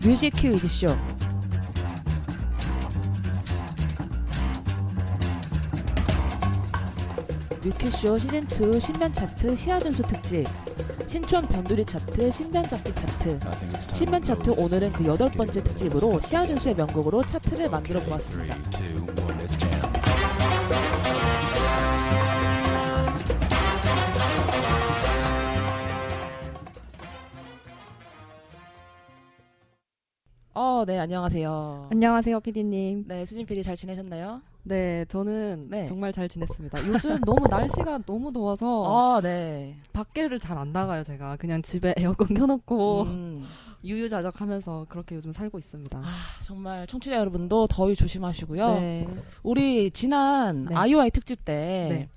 뮤직 퀴즈 쇼. 뮤큐쇼 시즌2 신변 차트 시아준수 특집 신촌 변두리 차트 신변 잡기 차트 신변 차트 오늘은 그 여덟 번째 특집으로 시아준수의 명곡으로 차트를 만들어 보았습니다. 어, 네, 안녕하세요. 안녕하세요, 피디님. 네, 수진 PD 잘 지내셨나요? 네, 저는 네. 정말 잘 지냈습니다. 요즘 너무 날씨가 너무 더워서 아, 네. 밖에를 잘 안 나가요, 제가. 그냥 집에 에어컨 켜놓고 음, 유유자적하면서 그렇게 요즘 살고 있습니다. 아, 정말 청취자 여러분도 더위 조심하시고요. 네. 우리 지난 네. 아이오아이 특집 때 네.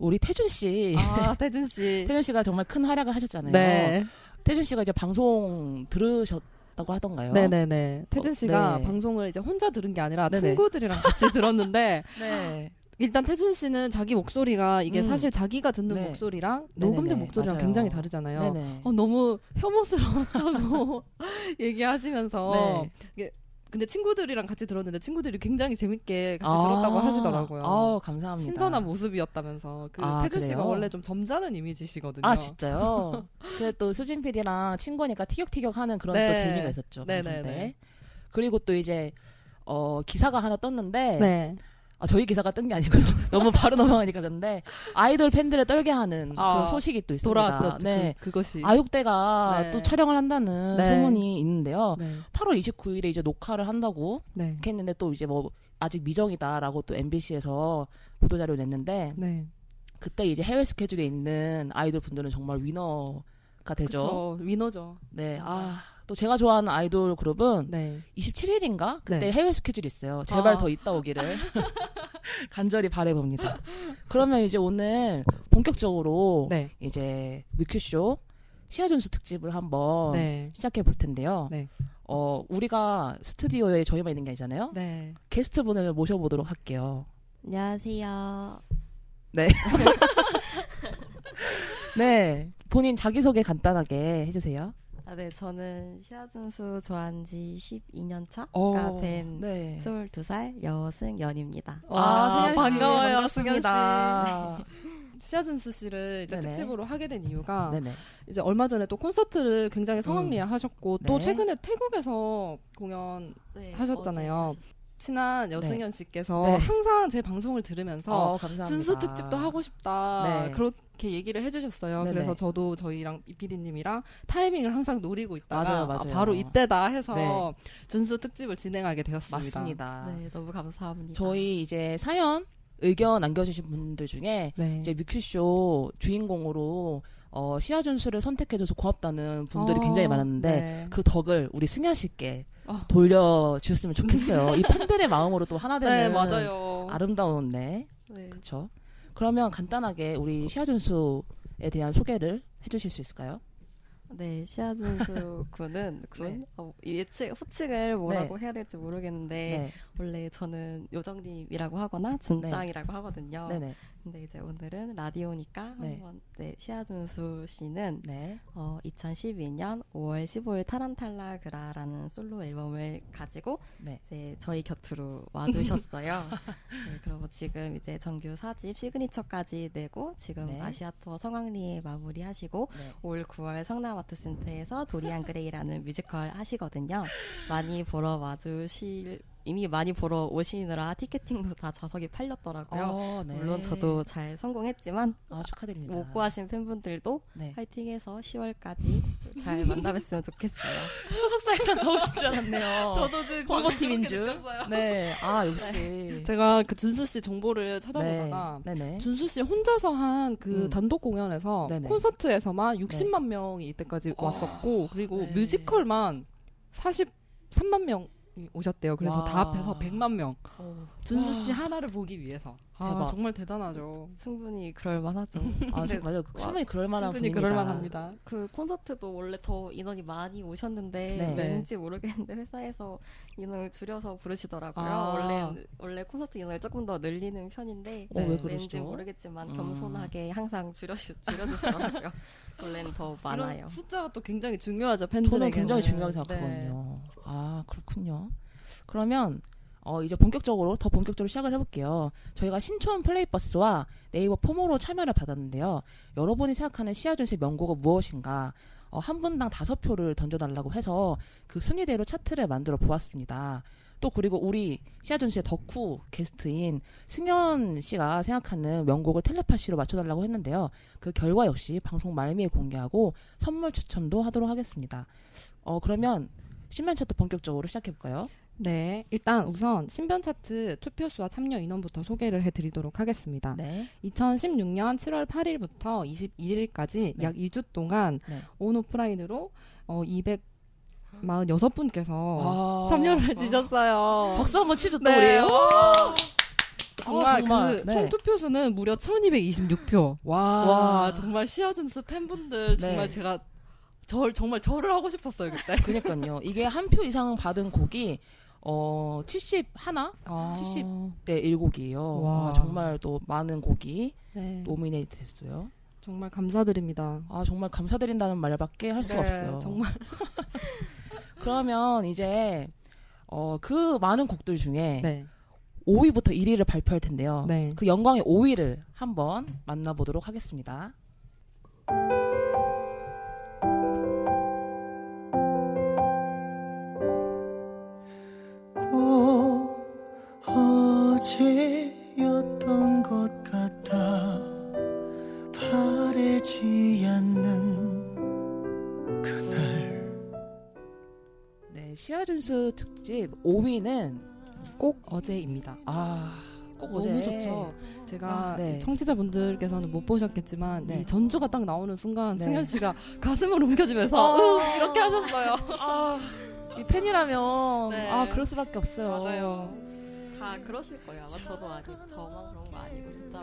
우리 태준 씨, 아, 태준 씨. 태준 씨가 정말 큰 활약을 하셨잖아요. 네. 태준 씨가 이제 방송 들으셨 다고 하던가요? 네네네. 태준 어, 씨가 네. 방송을 이제 혼자 들은 게 아니라 네네. 친구들이랑 같이 들었는데 네. 일단 태준 씨는 자기 목소리가 이게 음. 사실 자기가 듣는 네. 목소리랑 네네네. 녹음된 목소리랑 맞아요. 굉장히 다르잖아요. 어, 너무 혐오스러웠다고 얘기하시면서 네. 근데 친구들이랑 같이 들었는데 친구들이 굉장히 재밌게 같이 아, 들었다고 하시더라고요. 아우, 감사합니다. 신선한 모습이었다면서 그 아, 태준 씨가? 원래 좀 점잖은 이미지시거든요. 아, 진짜요? 근데 또 수진 PD랑 친구니까 티격티격 하는 그런 네. 또 재미가 있었죠. 네네네. 방송 때. 그리고 또 이제, 어, 기사가 하나 떴는데, 네. 아, 저희 기사가 뜬 게 아니고요. 너무 바로 넘어가니까 근데 아이돌 팬들을 떨게 하는 아, 그런 소식이 또 있습니다. 돌아왔죠. 네. 그, 그것이. 아육대가 네. 또 촬영을 한다는 네. 소문이 있는데요. 네. 8월 29일에 이제 녹화를 한다고 네. 했는데 또 이제 뭐 아직 미정이다라고 또 MBC에서 보도 자료를 냈는데 네. 그때 이제 해외 스케줄에 있는 아이돌 분들은 정말 위너가 되죠. 그쵸. 위너죠. 네. 아, 또 제가 좋아하는 아이돌 그룹은 네. 27일인가? 그때 네. 해외 스케줄이 있어요. 제발 아. 더 있다 오기를 간절히 바래봅니다. 그러면 이제 오늘 본격적으로 네. 이제 뮤큐쇼 시아준수 특집을 한번 네. 시작해 볼 텐데요. 네. 어, 우리가 스튜디오에 저희만 있는 게 아니잖아요. 네. 게스트 분을 모셔보도록 할게요. 안녕하세요. 네. 본인 자기소개 간단하게 해주세요. 아, 네, 저는 시아준수 좋아한 지 12년 차가 어, 된 네. 22살 여승연입니다. 와, 승현 씨, 반가워요, 반갑습니다. 시아준수 씨를 이제 네네. 특집으로 하게 된 이유가 네네. 이제 얼마 전에 또 콘서트를 굉장히 성황리에 하셨고 또 네. 최근에 태국에서 공연 네, 하셨잖아요. 친한 여승현 씨께서 네. 항상 제 방송을 들으면서 어. 준수 특집도 하고 싶다 네. 그렇게 얘기를 해주셨어요. 네네. 그래서 저도 저희랑 이피디님이랑 타이밍을 항상 노리고 있다가 맞아요, 맞아요. 아, 바로 이때다 해서 네. 준수 특집을 진행하게 되었습니다. 맞습니다. 네, 너무 감사합니다. 저희 이제 사연 의견 남겨주신 분들 중에 네. 이제 뮤큐쇼 주인공으로 어, 시아 준수를 선택해줘서 고맙다는 분들이 어, 굉장히 많았는데 네. 그 덕을 우리 승현 씨께 어. 돌려주셨으면 좋겠어요. 이 팬들의 마음으로 또 하나 되는 네 맞아요. 아름다운 네, 네, 그렇죠. 그러면 간단하게 우리 시아 준수에 대한 소개를 해주실 수 있을까요? 네, 시아 준수 군은 군 네. 어, 예측 호칭을 뭐라고 해야 될지 모르겠는데 네, 원래 저는 요정님이라고 하거나 준짱이라고 하거든요. 네네, 근데 이제 오늘은 라디오니까 네. 한번 네, 시아준수 씨는 네, 어, 2012년 5월 15일 Tarantallegra라는 솔로 앨범을 가지고 네. 이제 저희 곁으로 와주셨어요. 네, 그리고 지금 이제 정규 4집 Signature까지 내고 지금 네. 아시아 투어 성황리에 마무리하시고 네. 올 9월 성남 아트센터에서 도리안 그레이라는 뮤지컬 하시거든요. 많이 보러 와주실 이미 많이 보러 오시느라 티켓팅도 다 좌석이 팔렸더라고요. 어, 네. 물론 저도 잘 성공했지만 아, 축하드립니다. 못 구하신 팬분들도 네. 파이팅해서 10월까지 잘 만나뵀으면 좋겠어요. 소속사에서 나오신 줄 알았네요. 지금 홍보팀인 줄. 네, 아 역시. 제가 그 준수 씨 정보를 찾아보다가 네, 네네. 준수 씨 혼자서 한그 음. 단독 공연에서 네네. 콘서트에서만 60만 명이 이때까지 어. 왔었고 그리고 네. 뮤지컬만 43만 명이 오셨대요. 그래서 와. 다 합해서 100만 명. 준수 씨 와. 하나를 보기 위해서. 아, 대박. 정말 대단하죠. 충분히 그럴 만하죠. 아, 네. 맞아요. 충분히 그럴 만한 충분히. 그럴 만합니다. 그 콘서트도 원래 더 인원이 많이 오셨는데 네. 왠지 모르겠는데 회사에서 인원을 줄여서 부르시더라고요. 아. 원래 원래 콘서트 인원을 조금 더 늘리는 편인데 어, 왜 왠지? 모르겠지만 음. 겸손하게 항상 줄여 줄여주시더라고요. 원래는 더 많아요. 이런 숫자가 또 굉장히 중요하죠 팬들에게. 저는 굉장히 중요하게 생각하거든요. 아 그렇군요. 그러면 어, 이제 본격적으로 더 본격적으로 시작을 해볼게요. 저희가 신촌 플레이버스와 네이버 포모로 참여를 받았는데요. 여러분이 생각하는 시아준스의 명곡은 무엇인가? 어, 한 분당 다섯 표를 던져달라고 해서 그 순위대로 차트를 만들어 보았습니다. 또 그리고 우리 시아준스의 덕후 게스트인 승현 씨가 생각하는 명곡을 텔레파시로 맞춰달라고 했는데요. 그 결과 역시 방송 말미에 공개하고 선물 추첨도 하도록 하겠습니다. 어, 그러면 신면 차트 본격적으로 시작해볼까요? 네, 일단 우선 신변 차트 투표수와 참여 인원부터 소개를 해드리도록 하겠습니다. 네. 2016년 7월 8일부터 21일까지 네. 약 2주 동안 네. 온 오프라인으로 어, 246분께서 아. 참여를 해주셨어요. 박수 한번 치죠, 또 네. 우리. 정말, 아, 정말. 그 네. 총 투표 수는 무려 1226표. 와. 와, 정말 시아준수 팬분들 정말 네. 제가 절 정말 절을 하고 싶었어요 그때. 그니까요. 이게 한 표 이상 받은 곡이 어, 71? 아. 70? 네, 7곡이에요. 와. 와, 정말 또 많은 곡이 네. 노미네이트 됐어요. 정말 감사드립니다. 아, 정말 감사드린다는 말밖에 할 수가 네, 없어요. 정말 그러면 이제 어, 그 많은 곡들 중에 네. 5위부터 1위를 발표할 텐데요. 네. 그 영광의 5위를 한번 만나보도록 하겠습니다. 꼭 어제 시아 준수 특집 5위는 꼭 어제입니다. 아, 꼭 어제 너무 좋죠. 제가 아, 네. 청취자분들께서는 못 보셨겠지만 네. 이 전주가 딱 나오는 순간 네. 승현 씨가 가슴을 옮겨주면서 아. 응, 이렇게 하셨어요. 아, 이 팬이라면 네. 아 그럴 수밖에 없어요. 맞아요. 다 그러실 거예요. 아마 저도 아니 저만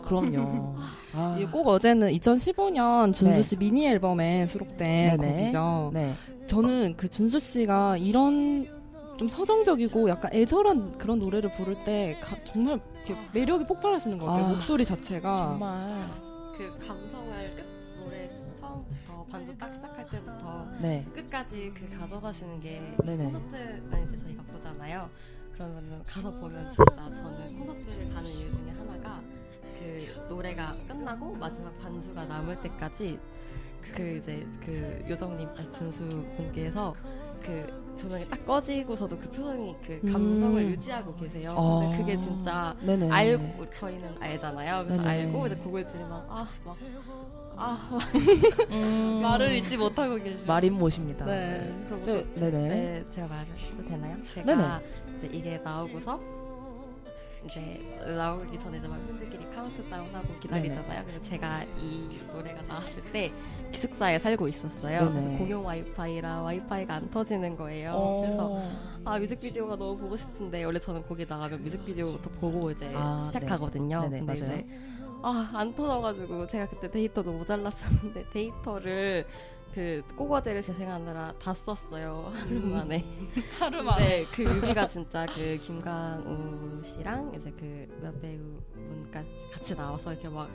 그럼요. 아, 이꼭 어제는 2015년 준수 네. 씨 미니 앨범에 수록된 네네. 곡이죠. 네. 저는 그 준수 씨가 이런 좀 서정적이고 약간 애절한 그런 노래를 부를 때 가- 정말 이렇게 매력이 폭발하시는 것 같아요. 아, 목소리 자체가. 정말 그 감성을 끝 노래 처음부터 반주 딱 시작할 때부터 네. 끝까지 그 가져가시는 게 네네. 콘서트는 이제 저희가 보잖아요. 그러면은 가서 보면 진짜 저는 콘서트를 가는 이유 중에 하나가 그 노래가 끝나고 마지막 반주가 남을 때까지 그 이제 그 요정님 아니, 준수 분께서 그 조명이 딱 꺼지고서도 그 표정이 그 감성을 음. 유지하고 계세요. 어. 근데 그게 진짜 네네. 알고 저희는 알잖아요. 그래서 네네. 알고 이제 곡을 들으면 아 막 아 음, 말을 잇지 못하고 계시죠. 마린 모십니다. 네. 그리고 저, 또 네네. 네, 제가 말해도 되나요? 제가 네네. 이제 이게 나오고서 이제 나오기 전에 이제 막 팬들끼리 카운트다운 하고 기다리잖아요. 그래서 제가 이 노래가 나왔을 때 기숙사에 살고 있었어요. 네네. 공용 와이파이라 와이파이가 안 터지는 거예요. 어. 그래서 아 뮤직비디오가 너무 보고 싶은데 원래 저는 거기 나가면 뮤직비디오부터 보고 이제 아, 시작하거든요. 네. 네네, 근데 맞아요. 이제 아안 터져가지고 제가 그때 데이터도 모자랐었는데 데이터를 그 꼬거제를 재생하느라 다 썼어요 하루 만에. 하루 네, 그 뮤비가 진짜 그 김강우 씨랑 이제 그 여배우분과 같이 나와서 이렇게 막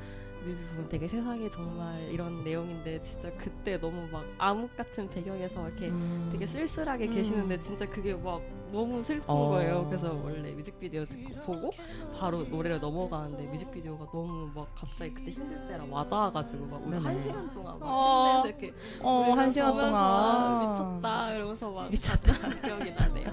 뮤비 보면 되게 세상에 정말 이런 내용인데 진짜 그때 너무 막 암흑 같은 배경에서 이렇게 음, 되게 쓸쓸하게 음. 계시는데 진짜 그게 막 너무 슬픈 어. 거예요. 그래서 원래 뮤직비디오 듣고 보고 바로 노래를 넘어가는데 뮤직비디오가 너무 막 갑자기 그때 힘들 때라 와닿아가지고 막 우리. 한 시간 동안 막 어. 침대에서 이렇게 어, 한 시간 동안. 미쳤다 이러면서 막 미쳤다. 기억이 나네요.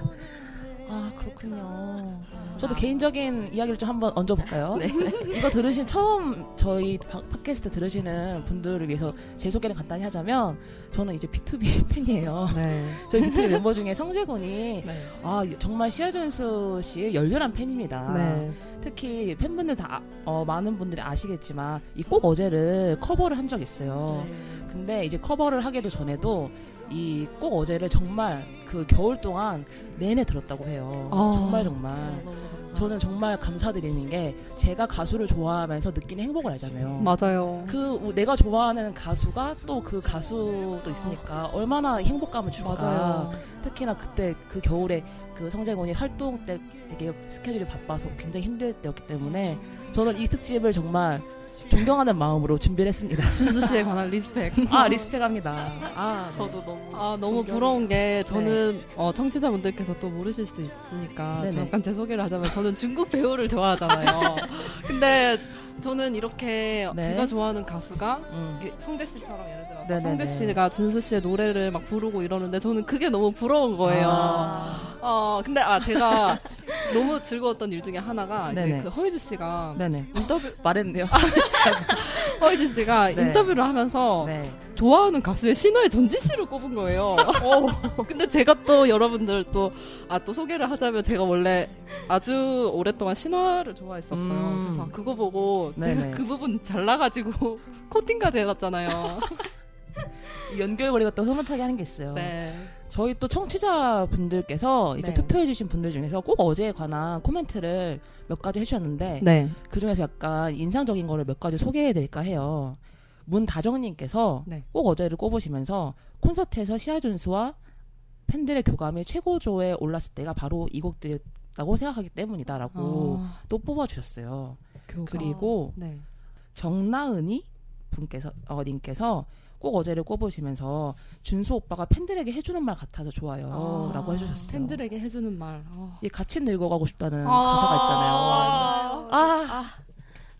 아, 그렇군요. 저도 개인적인 이야기를 좀 한번 얹어볼까요? 네. 이거 들으신 처음 저희 팟- 팟캐스트 들으시는 분들을 위해서 제 소개를 간단히 하자면 저는 이제 B2B 팬이에요. 네. 저희 B2B 멤버 중에 성재군이 네. 아 정말 시아준수 씨의 열렬한 팬입니다. 네. 특히 팬분들 다 아- 어, 많은 분들이 아시겠지만 이 꼭 어제를 커버를 한 적이 있어요. 네. 근데 이제 커버를 하기도 전에도 이 꼭 어제를 정말 그 겨울 동안 내내 들었다고 해요. 아. 정말 아, 정말. 저는 정말 감사드리는 게 제가 가수를 좋아하면서 느끼는 행복을 알잖아요. 맞아요. 그 우- 내가 좋아하는 가수가 또 그 가수도 있으니까 얼마나 행복감을 줄까. 맞아요. 특히나 그때 그 겨울에 그 성재군이 활동 때 되게 스케줄이 바빠서 굉장히 힘들 때였기 때문에 저는 이 특집을 정말 존경하는 마음으로 준비를 했습니다. 준수 씨에 관한 respect. 아 respect합니다. 아 저도 너무 아 너무. 부러운 게 저는 어, 청취자분들께서 또 모르실 수 있으니까 네네. 잠깐 제 소개를 하자면 저는 중국 배우를 좋아하잖아요. 근데 저는 이렇게 네. 제가 좋아하는 가수가 음. 성재 씨처럼 예를 들어서 네네네. 성재 씨가 준수 씨의 노래를 막 부르고 이러는데 저는 그게 너무 부러운 거예요. 아. 어 근데 아 제가 너무 즐거웠던 일 중에 하나가. 그 허위주 씨가 네네. 인터뷰 말했네요. 허유주 씨가 네. 인터뷰를 하면서 네. 좋아하는 가수의 신화의 전지 씨를 꼽은 거예요. 근데 제가 또 여러분들 또, 아, 또 소개를 하자면 제가 원래 아주 오랫동안 신화를 좋아했었어요. 음. 그래서 그거 보고 그 부분 잘라가지고 코팅까지 해놨잖아요. 이 연결고리가 또 흐뭇하게 하는 게 있어요. 네. 저희 또 청취자 분들께서 이제 네. 투표해주신 분들 중에서 꼭 어제에 관한 코멘트를 몇 가지 해주셨는데 네. 그 중에서 약간 인상적인 거를 몇 가지 소개해드릴까 해요. 문다정님께서 네. 꼭 어제를 꼽으시면서 콘서트에서 시아준수와 팬들의 교감이 최고조에 올랐을 때가 바로 이 곡들이었다고 생각하기 때문이다라고 아, 또 뽑아주셨어요. 교감. 그리고 네. 정나은이 분께서 어 님께서 꼭 어제를 꼽으시면서 준수 오빠가 팬들에게 해주는 말 같아서 좋아요라고 아, 해주셨어요. 팬들에게 해주는 말. 아. 이 같이 늙어가고 싶다는 아. 가사가 있잖아요. 아. 아,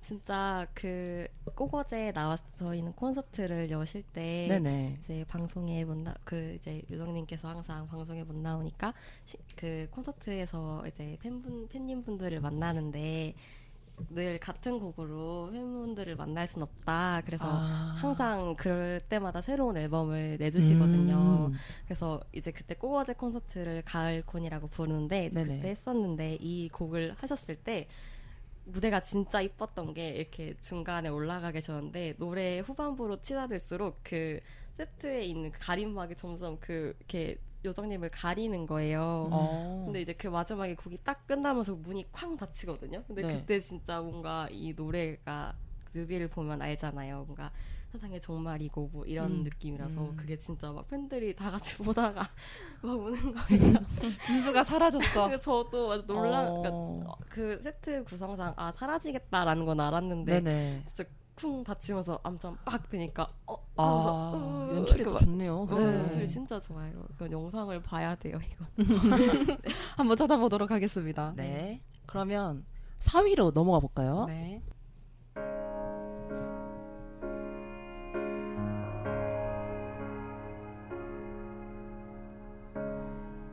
진짜 그 꼬거제 나와서 저희는 콘서트를 여실 때 네네. 이제 방송에 못 나, 그 이제 유정님께서 항상 방송에 못 나오니까 시, 그 콘서트에서 이제 팬분 팬님 분들을 만나는데 늘 같은 곡으로 팬분들을 만날 순 없다. 그래서 아. 항상 그럴 때마다 새로운 앨범을 내주시거든요. 음. 그래서 이제 그때 꼬어제 콘서트를 가을콘이라고 부르는데. 그때 했었는데 이 곡을 하셨을 때 무대가 진짜 이뻤던 게 이렇게 중간에 올라가 계셨는데 노래 후반부로 치닫을수록 그 세트에 있는 그 가림막이 점점 그 이렇게 요정님을 가리는 거예요. 어. 근데 이제 그 마지막에 곡이 딱 끝나면서 문이 쾅 닫히거든요. 근데 네. 그때 진짜 뭔가 이 노래가 뮤비를 보면 알잖아요. 뭔가 세상의 종말이고 뭐 이런 음. 느낌이라서 음. 그게 진짜 막 팬들이 다 같이 보다가 막 우는 거예요. 준수가 사라졌어. 저도 놀라 어. 그러니까 그 세트 구성상 아 사라지겠다라는 건 알았는데 네네. 진짜 쿵 닫히면서 암전 빡 되니까 어 아, 으, 연출이 또 막- 좋네요. 어, 네. 연출이 진짜 좋아요. 그건 영상을 봐야 돼요 이거. 한번 찾아보도록 하겠습니다. 네. 그러면 4위로 넘어가 볼까요? 네.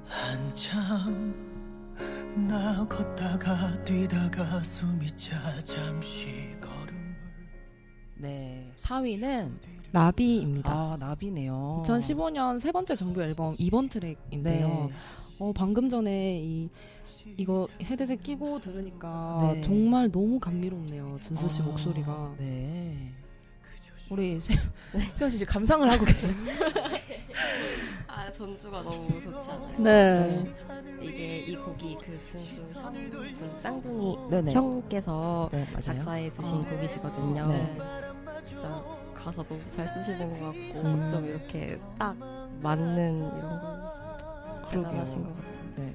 한참 나 걷다가 뛰다가 숨이 차 잠시 걸음을 네. 4위는 나비입니다. 아, 나비네요. 2015년 세 번째 정규 앨범 2번 트랙인데요. 네. 어, 방금 전에 이 이거 헤드셋 끼고 들으니까 네. 정말 너무 감미롭네요. 준수 씨 아, 목소리가. 네. 우리 세- 세연 씨 감상을 하고 계세요. 아 전주가 너무 좋지 않아요? 네. 저 이게 이 곡이 그 준수 형분 쌍둥이 네네. 형께서 네. 작사해 주신 어. 곡이시거든요. 네. 진짜 가사 너무 잘 쓰시는 것 같고 음. 좀 이렇게 딱 맞는 이런 걸 대단하신 것 같아요. 네.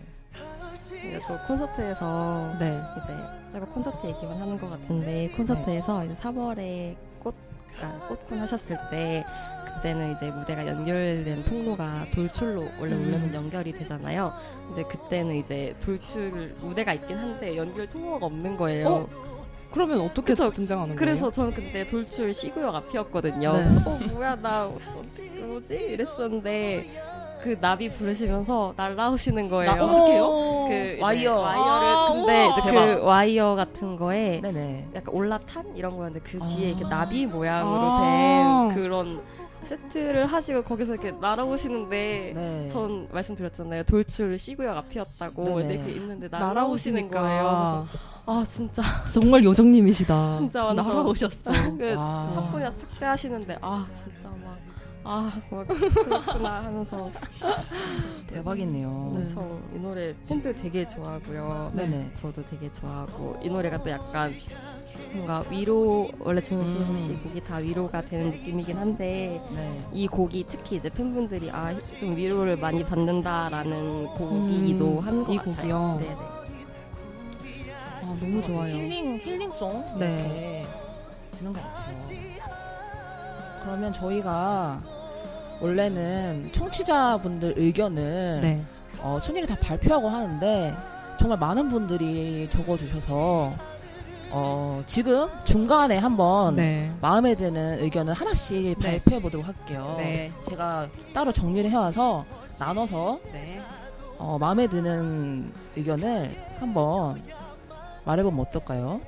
근데 또 콘서트에서 네. 이제 제가 콘서트 얘기만 하는 것 같은데 콘서트에서 이제 3월에 꽃, 아, 꽃콘 하셨을 때 그때는 이제 무대가 연결된 통로가 돌출로 원래 음. 원래는 연결이 되잖아요. 근데 그때는 이제 돌출 무대가 있긴 한데 연결 통로가 없는 거예요. 어? 그러면 어떻게 그쵸. 등장하는 그래서 저는 그때 돌출 시구역 앞이었거든요. 네. 그래서 어 뭐야 나 어떻게 뭐지 이랬었는데 그 나비 부르시면서 날라오시는 거예요. 나- 어떡해요? 그 이제 와이어. 와이어를 아, 근데. 이제 대박. 그 와이어 같은 거에 네네. 약간 올라탄 이런 거였는데 그 뒤에 아. 이렇게 나비 모양으로 아. 된 그런 세트를 하시고 거기서 이렇게 날아오시는데 네. 전 말씀드렸잖아요 돌출 시구역 앞이었다고 네네. 근데 이렇게 있는데 날아오시는 거예요. 날아오시니까 그래서 아 진짜 정말 요정님이시다. 진짜 완전 날아오셨어. 그 아. 석분야 착제하시는데 아 진짜 막 아 막 그렇구나 하면서 대박이네요. 네. 엄청 이 노래 팬들 되게 좋아하고요. 네네. 저도 되게 좋아하고 이 노래가 또 약간 뭔가 위로 원래 음. 씨 곡이 다 위로가 되는 느낌이긴 한데 네. 이 곡이 특히 이제 팬분들이 아 좀 위로를 많이 받는다라는 곡이기도 음, 한것이 같아요. 곡이요? 네네. 아, 너무 좋아요. 힐링 힐링송. 네. 되는 것 같아요. 그러면 저희가 원래는 청취자분들 의견을 네. 어, 순위를 다 발표하고 하는데 정말 많은 분들이 적어주셔서 어, 지금 중간에 한번 네. 마음에 드는 의견을 하나씩 네. 발표해 보도록 할게요. 네. 제가 따로 정리를 해와서 나눠서 네. 어, 마음에 드는 의견을 한번 말해보면 어떨까요?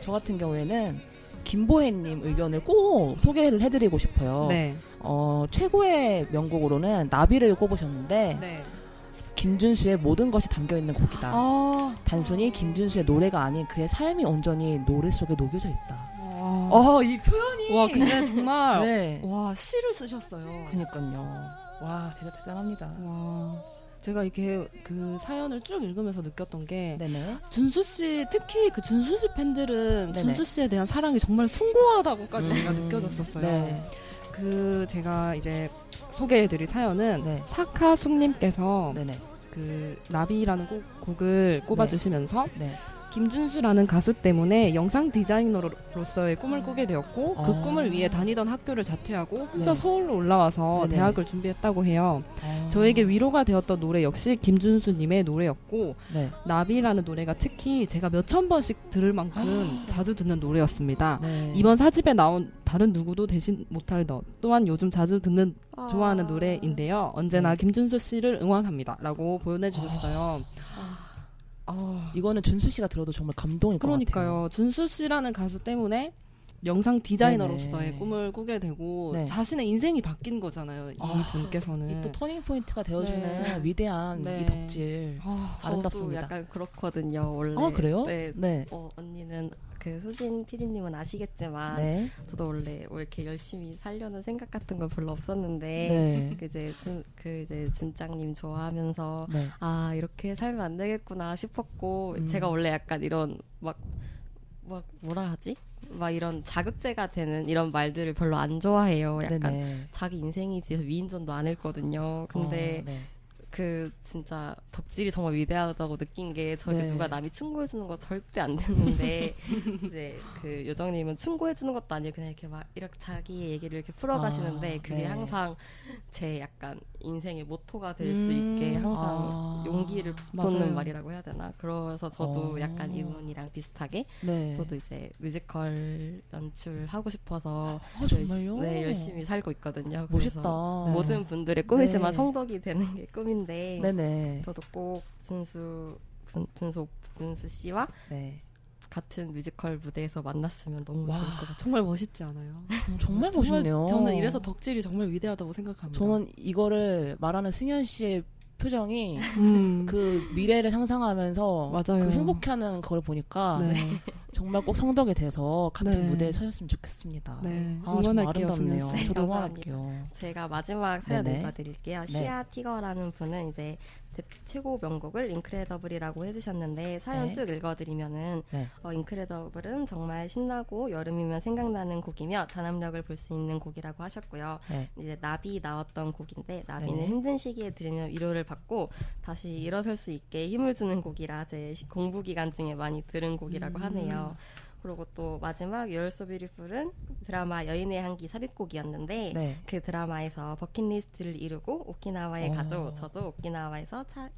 저 같은 경우에는 김보혜님 의견을 꼭 소개를 해드리고 싶어요. 네. 어, 최고의 명곡으로는 나비를 꼽으셨는데 네. 김준수의 모든 것이 담겨 있는 곡이다. 아. 단순히 김준수의 노래가 아닌 그의 삶이 온전히 노래 속에 녹여져 있다. 와. 어, 이 표현이. 와, 근데 정말 네. 와, 시를 쓰셨어요. 그니까요. 와, 대단, 대단합니다. 와. 제가 이렇게 그 사연을 쭉 읽으면서 느꼈던 게 네네. 준수 씨 특히 그 준수 씨 팬들은 네네. 준수 씨에 대한 사랑이 정말 숭고하다고까지 음. 제가 느껴졌었어요. 네. 그 제가 이제 소개해드릴 사연은 네. 사카숙님께서 네네. 그 나비라는 곡, 곡을 꼽아주시면서 네. 김준수라는 가수 때문에 영상 디자이너로서의 꿈을 꾸게 되었고 그 아. 꿈을 위해 다니던 학교를 자퇴하고 혼자 네. 서울로 올라와서 네네. 대학을 준비했다고 해요. 아. 저에게 위로가 되었던 노래 역시 김준수님의 노래였고 네. 나비라는 노래가 특히 제가 몇 천 번씩 들을 만큼 자주 듣는 노래였습니다. 네. 이번 사집에 나온 다른 누구도 대신 못할 너 또한 요즘 자주 듣는 아. 좋아하는 노래인데요. 언제나 네. 김준수 씨를 응원합니다라고 보내주셨어요. 아, 이거는 준수 씨가 들어도 정말 감동일 것 같아요. 그러니까요. 준수 씨라는 가수 때문에 영상 디자이너로서의 네네. 꿈을 꾸게 되고 네. 자신의 인생이 바뀐 거잖아요. 이 아, 분께서는. 이또 터닝 포인트가 되어주는 네. 위대한 네. 이 덕질. 아, 저도 아름답습니다. 약간 그렇거든요. 원래. 아 그래요? 네. 네. 어, 언니는 그 수진 PD님은 아시겠지만 네. 저도 원래 뭐 이렇게 열심히 살려는 생각 같은 건 별로 없었는데 네. 그 이제 준, 그 이제 준장님 좋아하면서 네. 아 이렇게 살면 안 되겠구나 싶었고 음. 제가 원래 약간 이런 막막 뭐라 하지? 막 이런 자극제가 되는 이런 말들을 별로 안 좋아해요. 약간 네네. 자기 인생이지 위인전도 안 읽거든요. 근데 어, 네. 그 진짜 덕질이 정말 위대하다고 느낀 게 저게 네. 누가 남이 충고해 주는 거 절대 안 되는데 이제 그 요정님은 충고해 주는 것도 아니고 그냥 이렇게 막 이렇게 자기 얘기를 이렇게 풀어가시는데 아, 그게 네. 항상 제 약간 인생의 모토가 될수 음, 있게 항상 아. 용기를. 돋는 말이라고 해야 되나 그래서 저도 어. 약간 이분이랑 비슷하게 네. 저도 이제 뮤지컬 연출하고 싶어서 아, 정말요? 네, 열심히 살고 있거든요. 멋있다. 모든 분들의 꿈이지만 네. 성덕이 되는 게 꿈인 데 네네. 저도 꼭 준- 준수 준수 씨와 네. 같은 뮤지컬 무대에서 만났으면 너무 와. 좋을 것 같아요. 정말 멋있지 않아요? 정말 멋있네요. 저는 이래서 덕질이 정말 위대하다고 생각합니다. 저는 이거를 말하는 승현 씨의 표정이 음, 그 미래를 상상하면서 맞아요. 그 행복해하는 걸 보니까 네. 정말 꼭 성덕이 돼서 같은 네. 무대에 서셨으면 좋겠습니다. 네. 아, 정말 응원할게요, 아름답네요. 저도. 응원할게요. 제가 마지막 사연. 읽어드릴게요. 네. 시아 티거라는 분은 이제 대- 최고 명곡을 인크레더블이라고 해주셨는데 사연 네. 쭉 읽어드리면은 네. 어, 인크레더블은 정말 신나고 여름이면 생각나는 곡이며 단합력을 볼 수 있는 곡이라고 하셨고요. 네. 이제 나비 나왔던 곡인데 나비는 네네. 힘든 시기에 들으면 위로를 받고 다시 일어설 수 있게 힘을 주는 곡이라 제 시- 공부 기간 중에 많이 들은 곡이라고 음. 하네요. 그리고 또 마지막 You're So Beautiful은 드라마 여인의 향기 삽입곡이었는데 네. 그 드라마에서 버킷리스트를 이루고 오키나와에 어. 가죠. 저도 오키나와에서 차,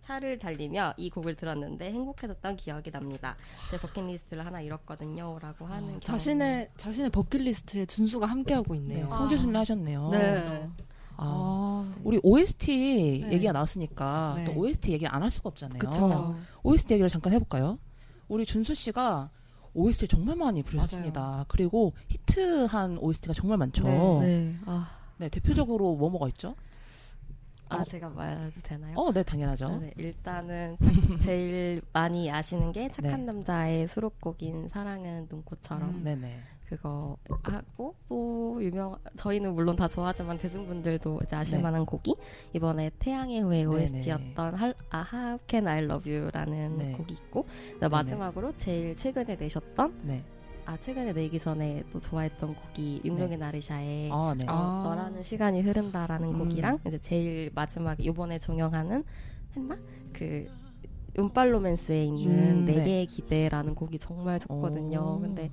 차를 달리며 이 곡을 들었는데 행복했었던 기억이 납니다. 제 버킷리스트를 하나 이뤘거든요. 라고 하는 경험. 자신의 자신의 버킷리스트에 준수가 함께하고 있네요. 네. 성지순례 하셨네요. 네. 아, 아, 우리 OST 네. 얘기가 나왔으니까 네. 또 OST 얘기 안 할 수가 없잖아요. 그쵸. OST 얘기를 잠깐 해볼까요? 우리 준수 씨가 OST 를 정말 많이 부르셨습니다. 그리고 히트한 OST가 정말 많죠. 네. 네. 네. 아, 대표적으로 뭐 뭐가 있죠? 아 제가 말해도 되나요? 어, 네, 당연하죠. 네, 일단은 착- 제일 많이 아시는 게 착한 네. 남자의 수록곡인 사랑은 눈꽃처럼 음. 네네. 그거 하고 또 유명 저희는 물론 다 좋아하지만 대중분들도 이제 아실 네. 만한 곡이 이번에 태양의 후예. OST였던 할, 아 How Can I Love You라는 네. 곡이 있고 마지막으로 제일 최근에 내셨던 네. 아 최근에 내기 전에 또 좋아했던 곡이 윤동의 나르샤의 아, 네. 어, 아. 너라는 시간이 흐른다라는 음. 곡이랑 이제 제일 마지막 이번에 종영하는 했나 그 운빨로맨스에 있는 음, 네 네. 개의 기대라는 곡이 정말 좋거든요. 오. 근데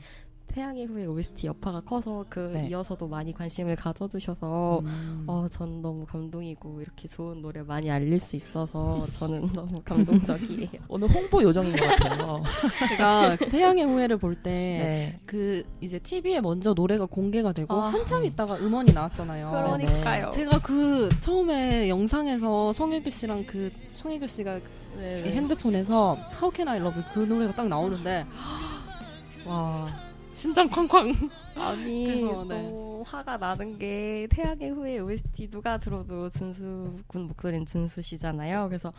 태양의 후예 OST 여파가 커서 그 네. 이어서도 많이 관심을 가져주셔서 음. 어, 전 너무 감동이고 이렇게 좋은 노래 많이 알릴 수 있어서 저는 너무 감동적이에요. 오늘 홍보 요정인 것 같아요. 제가 태양의 후예를 볼때 네. 그 이제 TV에 먼저 노래가 공개가 되고 아. 한참 있다가 음원이 나왔잖아요. 그러니까요. 제가 그 처음에 영상에서 송혜교 씨랑 그 송혜교 씨가 네, 이 핸드폰에서 How Can I Love You 그 노래가 딱 나오는데 와 심장 쾅쾅 아니 그래서, 네. 너무 화가 나는 게 태양의 후예 OST 누가 들어도 준수 군 목소리는 준수 씨잖아요. 그래서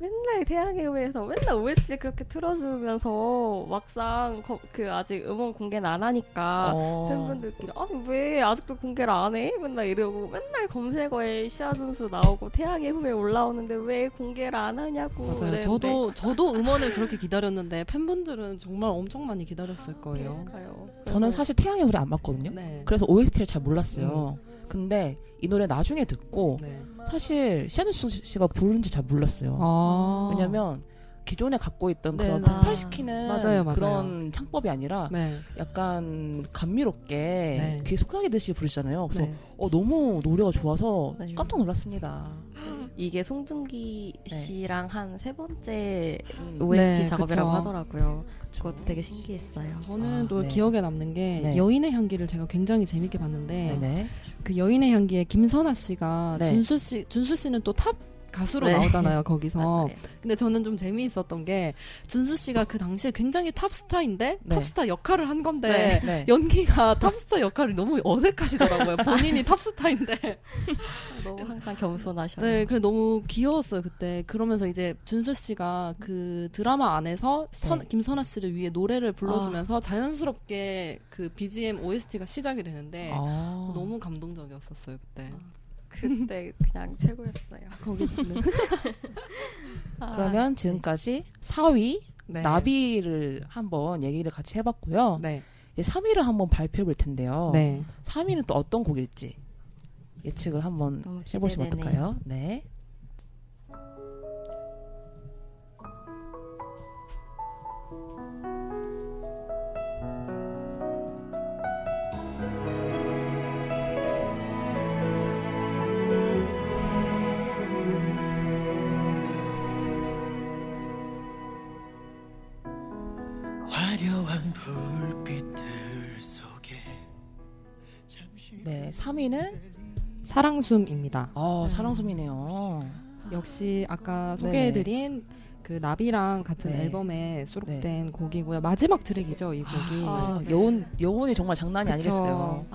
맨날 태양의 후예에서 맨날 OST 그렇게 틀어주면서 막상 거- 그 아직 음원 공개는 안 하니까 어. 팬분들끼리 아니 왜 아직도 공개를 안 해? 맨날 이러고 맨날 검색어에 시아 준수 나오고 태양의 후예 올라오는데 왜 공개를 안 하냐고 맞아요. 그랬는데 저도 저도 음원을 그렇게 기다렸는데 팬분들은 정말 엄청 많이 기다렸을 거예요. 그러니까요. 저는 사실 태양의 후리 안 봤거든요. 네. 그래서 OST 를잘 몰랐어요. 근데 이 노래 나중에 듣고 네. 사실 시아누스 씨가 부르는지 잘 몰랐어요. 아. 왜냐면 기존에 갖고 있던 네, 그런 네. 폭발시키는 맞아요, 맞아요. 그런 창법이 아니라 네. 약간 감미롭게 네. 귀에 속삭이듯이 부르시잖아요. 그래서 네. 어, 너무 노래가 좋아서 네. 깜짝 놀랐습니다. 이게 송중기 네. 씨랑 한 세 번째 음. OST 네, 작업이라고 그쵸. 하더라고요. 그쵸. 그것도 되게 신기했어요. 저는 아, 또 네. 기억에 남는 게 네. 여인의 향기를 제가 굉장히 재밌게 봤는데 네네. 그 여인의 향기에 김선아 씨가 네. 준수 씨 준수 씨는 또 탑 가수로 네. 나오잖아요 거기서 맞아요. 근데 저는 좀 재미있었던 게 준수 씨가 그 당시에 굉장히 탑스타인데 네. 탑스타 역할을 한 건데 네. 연기가 탑스타 역할이 너무 어색하시더라고요 본인이 탑스타인데 너무 항상 겸손하셔요. 네 그래 너무 귀여웠어요 그때 그러면서 이제 준수 씨가 그 드라마 안에서 선- 네. 김선아 씨를 위해 노래를 불러주면서 자연스럽게 그 BGM OST가 시작이 되는데 아. 너무 감동적이었었어요 그때 그때 그냥 최고였어요. 거기 있는 아, 그러면 지금까지 4위 네. 나비를 한번 얘기를 같이 해봤고요. 네. 이제 3위를 한번 발표해 볼 텐데요. 네. 3위는 또 어떤 곡일지 예측을 한번 너무 해보시면. 어떨까요? 네. 3위는 사랑숨입니다. 어, 사랑숨이네요. 역시 아까 네네. 소개해드린 그 나비랑 같은 네. 앨범에 수록된 곡이고요. 마지막 트랙이죠, 이 곡이. 아, 네. 여운 여운이 정말 장난이 그쵸. 아니겠어요.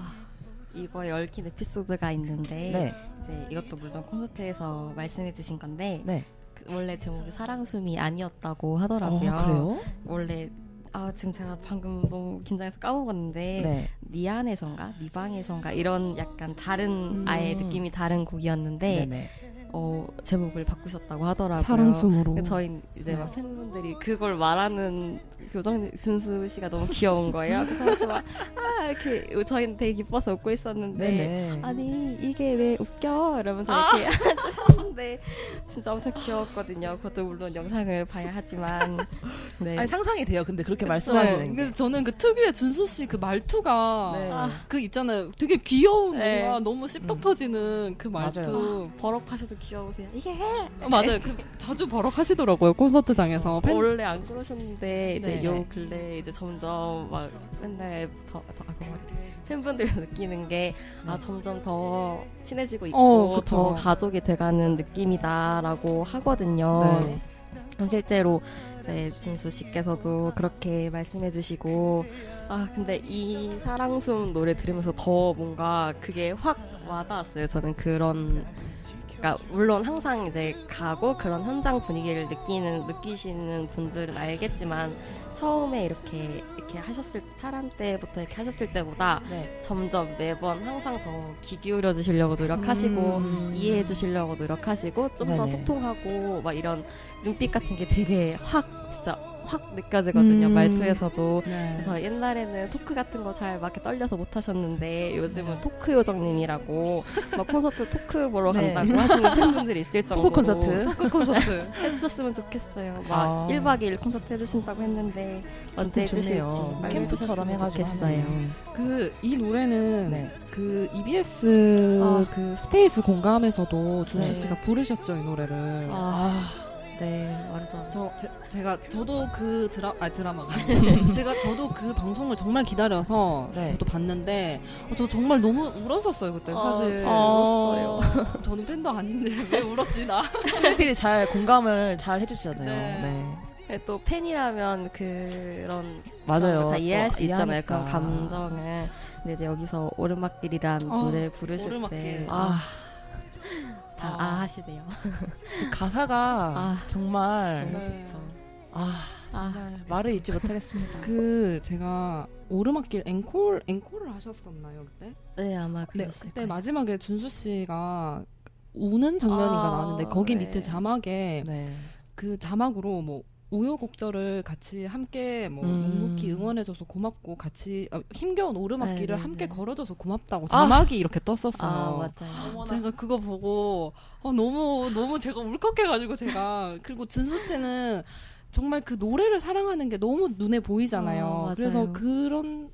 이거에 얽힌 에피소드가 있는데 네, 이제 이것도 물론 콘서트에서 말씀해주신 건데 네. 그 원래 제목이 사랑숨이 아니었다고 어, 하더라고요. 그래요? 원래 아 지금 제가 방금 너무 긴장해서 까먹었는데 네. 네 안에선가 네 방에선가 이런 약간 다른 음. 아예 느낌이 다른 곡이었는데 네네. 어 제목을 바꾸셨다고 하더라고요. 사랑숨으로. 저희 이제 막 팬분들이 그걸 말하는 교정 준수 씨가 너무 귀여운 거예요. 그래서 막 아, 이렇게 저희는 되게 기뻐서 웃고 있었는데 네네. 아니 이게 왜 웃겨 이러면서 아. 이렇게 하셨는데 진짜 엄청 귀여웠거든요. 그것도 물론 영상을 봐야 하지만 네. 아니 상상이 돼요. 근데 그렇게 네, 말씀하시는 게. 근데 저는 그 특유의 준수 씨 그 말투가 네. 아. 그 있잖아요. 되게 귀여운 네. 뭔가 너무 씹떡 음. 터지는 그 말투. 맞아요. 버럭하셔도 귀여우세요. 이게 해. 어, 맞아요. 그 자주 버럭하시더라고요 콘서트장에서. 팬- 원래 안 그러셨는데 이제 네. 요 근래 이제 점점 막 맨날 더, 더 아, 뭐, 팬분들 느끼는 게아 네. 점점 더 친해지고 있고 어. 더 가족이 돼가는 느낌이다라고 하거든요. 네. 실제로 이제 진수 씨께서도 그렇게 말씀해주시고 아 근데 이 사랑숨 노래 들으면서 더 뭔가 그게 확 와닿았어요. 저는 그런 그러니까 물론 항상 이제 가고 그런 현장 분위기를 느끼는 느끼시는 분들은 알겠지만 처음에 이렇게 이렇게 하셨을 타란 때부터 이렇게 하셨을 때보다 네. 점점 매번 항상 더 귀 기울여 주시려고 노력하시고 음. 이해해 주시려고 노력하시고 좀 더. 소통하고 막 이런 눈빛 같은 게 되게 확 진짜 확 느껴지거든요. 음. 말투에서도. 네. 그래서 옛날에는 토크 같은 거 잘 막 떨려서 못 하셨는데 요즘은 토크 요정님이라고 막 콘서트 토크 보러 네. 간다고 하시는 팬분들이 있을 정도로 토크 콘서트. 토크 콘서트. 해주셨으면 좋겠어요. 막 아. 1박 2일 콘서트 해주신다고 했는데 언제 해주실지 캠프처럼. 하면. 그이 노래는 네. 그 EBS 아. 그 스페이스 공감에서도 준수 네. 씨가 부르셨죠 이 노래를. 아, 네, 완전. 저 제, 가 저도 그 드라 아 드라마 제가 저도 그 방송을 정말 기다려서 네. 저도 봤는데 어, 저 정말 너무 울었었어요 그때 사실. 아, 울었어요. 저는 팬도 아닌데 왜 울었지 나? 팬들이 잘 공감을 잘 해주시잖아요. 네. 네. 네, 또 팬이라면 그런 맞아요. 다 이해할 또수 있잖아요. 이해하니까. 그런 감정을. 근데 이제 여기서 오르막길이란 어, 노래 부르실 오르막길. 때 아, 다 아. 아 하시네요. 그 가사가 아. 정말 네. 아 아, 정말 말을 잊지 못하겠습니다. 그 제가 오르막길 앵콜 앵콜을 하셨었나요 그때? 네 아마 네 그랬을 그때 거예요. 마지막에 준수 씨가 우는 장면인가 아, 나왔는데 거기 네. 밑에 자막에 네. 그 자막으로 뭐 우여곡절을 같이 함께 뭐 음. 묵묵히 응원해줘서 고맙고 같이 아, 힘겨운 오르막길을 네, 네, 함께 네. 걸어줘서 고맙다고 자막이 이렇게 떴었어요. 아 맞아요. 제가 그거 보고 어, 너무 너무 제가 울컥해가지고 제가 그리고 준수 씨는 정말 그 노래를 사랑하는 게 너무 눈에 보이잖아요. 어. 그래서 그런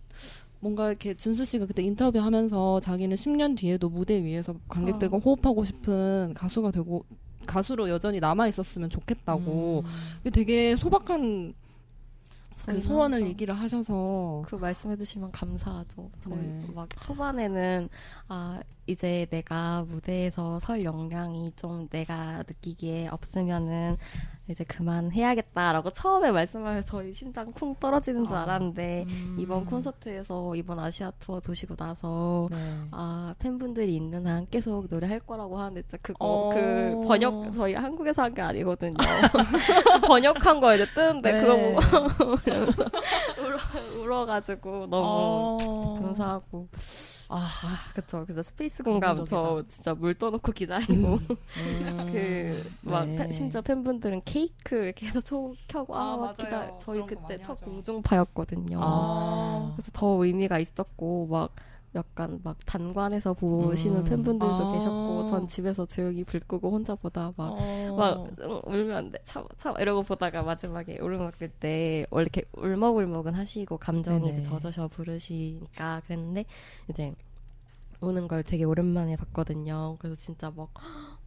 뭔가 이렇게 준수 씨가 그때 인터뷰하면서 자기는 10년 뒤에도 무대 위에서 관객들과 어. 호흡하고 싶은 가수가 되고 가수로 여전히 남아 있었으면 좋겠다고 음. 되게 소박한 그 소원을 얘기를 하셔서 그 말씀해 주시면 감사하죠. 저희 네. 막 초반에는 아 이제 내가 무대에서 설 역량이 좀 내가 느끼기에 없으면은 이제 그만 해야겠다라고 처음에 말씀하셔서 저희 심장 쿵 떨어지는 줄 아. 알았는데 음. 이번 콘서트에서 이번 아시아 투어 도시고 나서 네. 아 팬분들이 있는 한 계속 노래할 거라고 하는데 진짜 그거 어. 그 번역 저희 한국에서 한 게 아니거든요. 번역한 거 이제 뜨는데 네. 그거 보고 울어 울어가지고 너무 어. 감사하고 아, 아 그쵸 그래서 스페이스 공감 저. 진짜 물 떠놓고 기다리고 음. 그막 네. 심지어 팬분들은 케이크 이렇게 해서 초 켜고 아, 아, 막 맞아요. 기다 저희 그때 첫 하죠. 공중파였거든요. 아. 그래서 더 의미가 있었고 막 약간 막 단관에서 보시는 음. 팬분들도 아. 계셨고 전 집에서 조용히 불 끄고 혼자 보다 막 어. 막 응, 울면 안 돼. 참아 참아 이러고 보다가 마지막에 오르막길 때 원래 이렇게 울먹울먹은 하시고 감정이 이제. 젖어서 부르시니까 그랬는데 이제 우는 걸 되게 오랜만에 봤거든요. 그래서 진짜 막,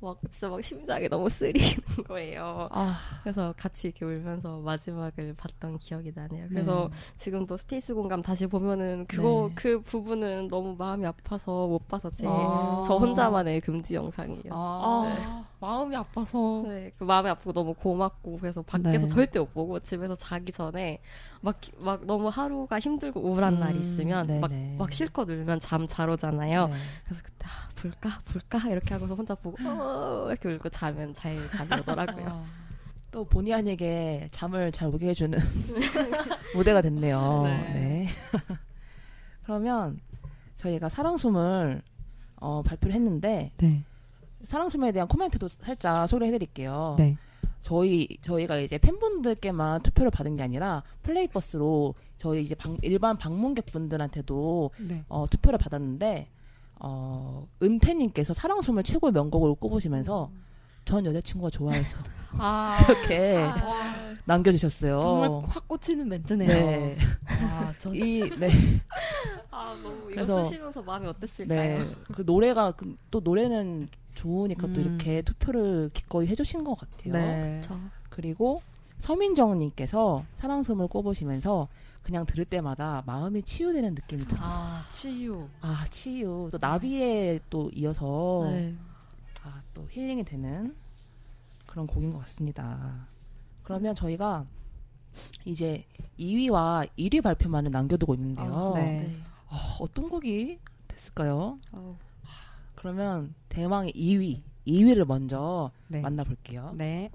막 진짜 막 심장이 너무 쓰리는 거예요. 아, 그래서 같이 이렇게 울면서 마지막을 봤던 기억이 나네요. 그래서 지금도 스페이스 공감 다시 보면은 그거 네. 그 부분은 너무 마음이 아파서 못 봐서 제일 아. 저 혼자만의 금지 영상이에요. 아, 마음이 아파서 네, 그 마음이 아프고 너무 고맙고 그래서 밖에서 네. 절대 못 보고 집에서 자기 전에 막, 기- 막 너무 하루가 힘들고 우울한 날이 음, 있으면 막, 네네. 막 실컷 울면 잠 잘 오잖아요. 네. 그래서 그때 아, 볼까 볼까 이렇게 하고서 혼자 보고 어, 이렇게 울고 자면 잘 잠이 오더라고요. 아. 또 본의 아니게 잠을 잘 오게 해주는 무대가 됐네요. 네. 네. 그러면 저희가 사랑숨을 어, 발표를 했는데 네. 사랑숨에 대한 코멘트도 살짝 소개해드릴게요. 네. 저희 저희가 이제 팬분들께만 투표를 받은 게 아니라 플레이버스로 저희 이제 방- 일반 방문객분들한테도 네. 어, 투표를 받았는데 어, 은태님께서 사랑숨을 최고의 명곡으로 꼽으시면서 전 여자친구가 좋아해서 아, 이렇게 남겨주셨어요. 정말 확 꽂히는 멘트네요. 네. 아, 저 이 네. 아 너무 그래서- 이거 쓰시면서 마음이 네. 어땠을까요? 그 노래가 그, 또 노래는 좋으니까 또 음. 이렇게 투표를 기꺼이 해주신 것 같아요. 네. 저 그리고 서민정님께서 사랑숨을 꼽으시면서 그냥 들을 때마다 마음이 치유되는 느낌이 들었어요. 아, 치유. 아, 치유. 또 나비에 또 이어서 네. 아, 또 힐링이 되는 그런 곡인 것 같습니다. 그러면 저희가 이제 2위와 1위 발표만을 남겨두고 있는데요. 아, 네. 네. 어, 어떤 곡이 됐을까요? 어우, 그러면 대망의 2위, 2위를 먼저 네. 만나볼게요. 네.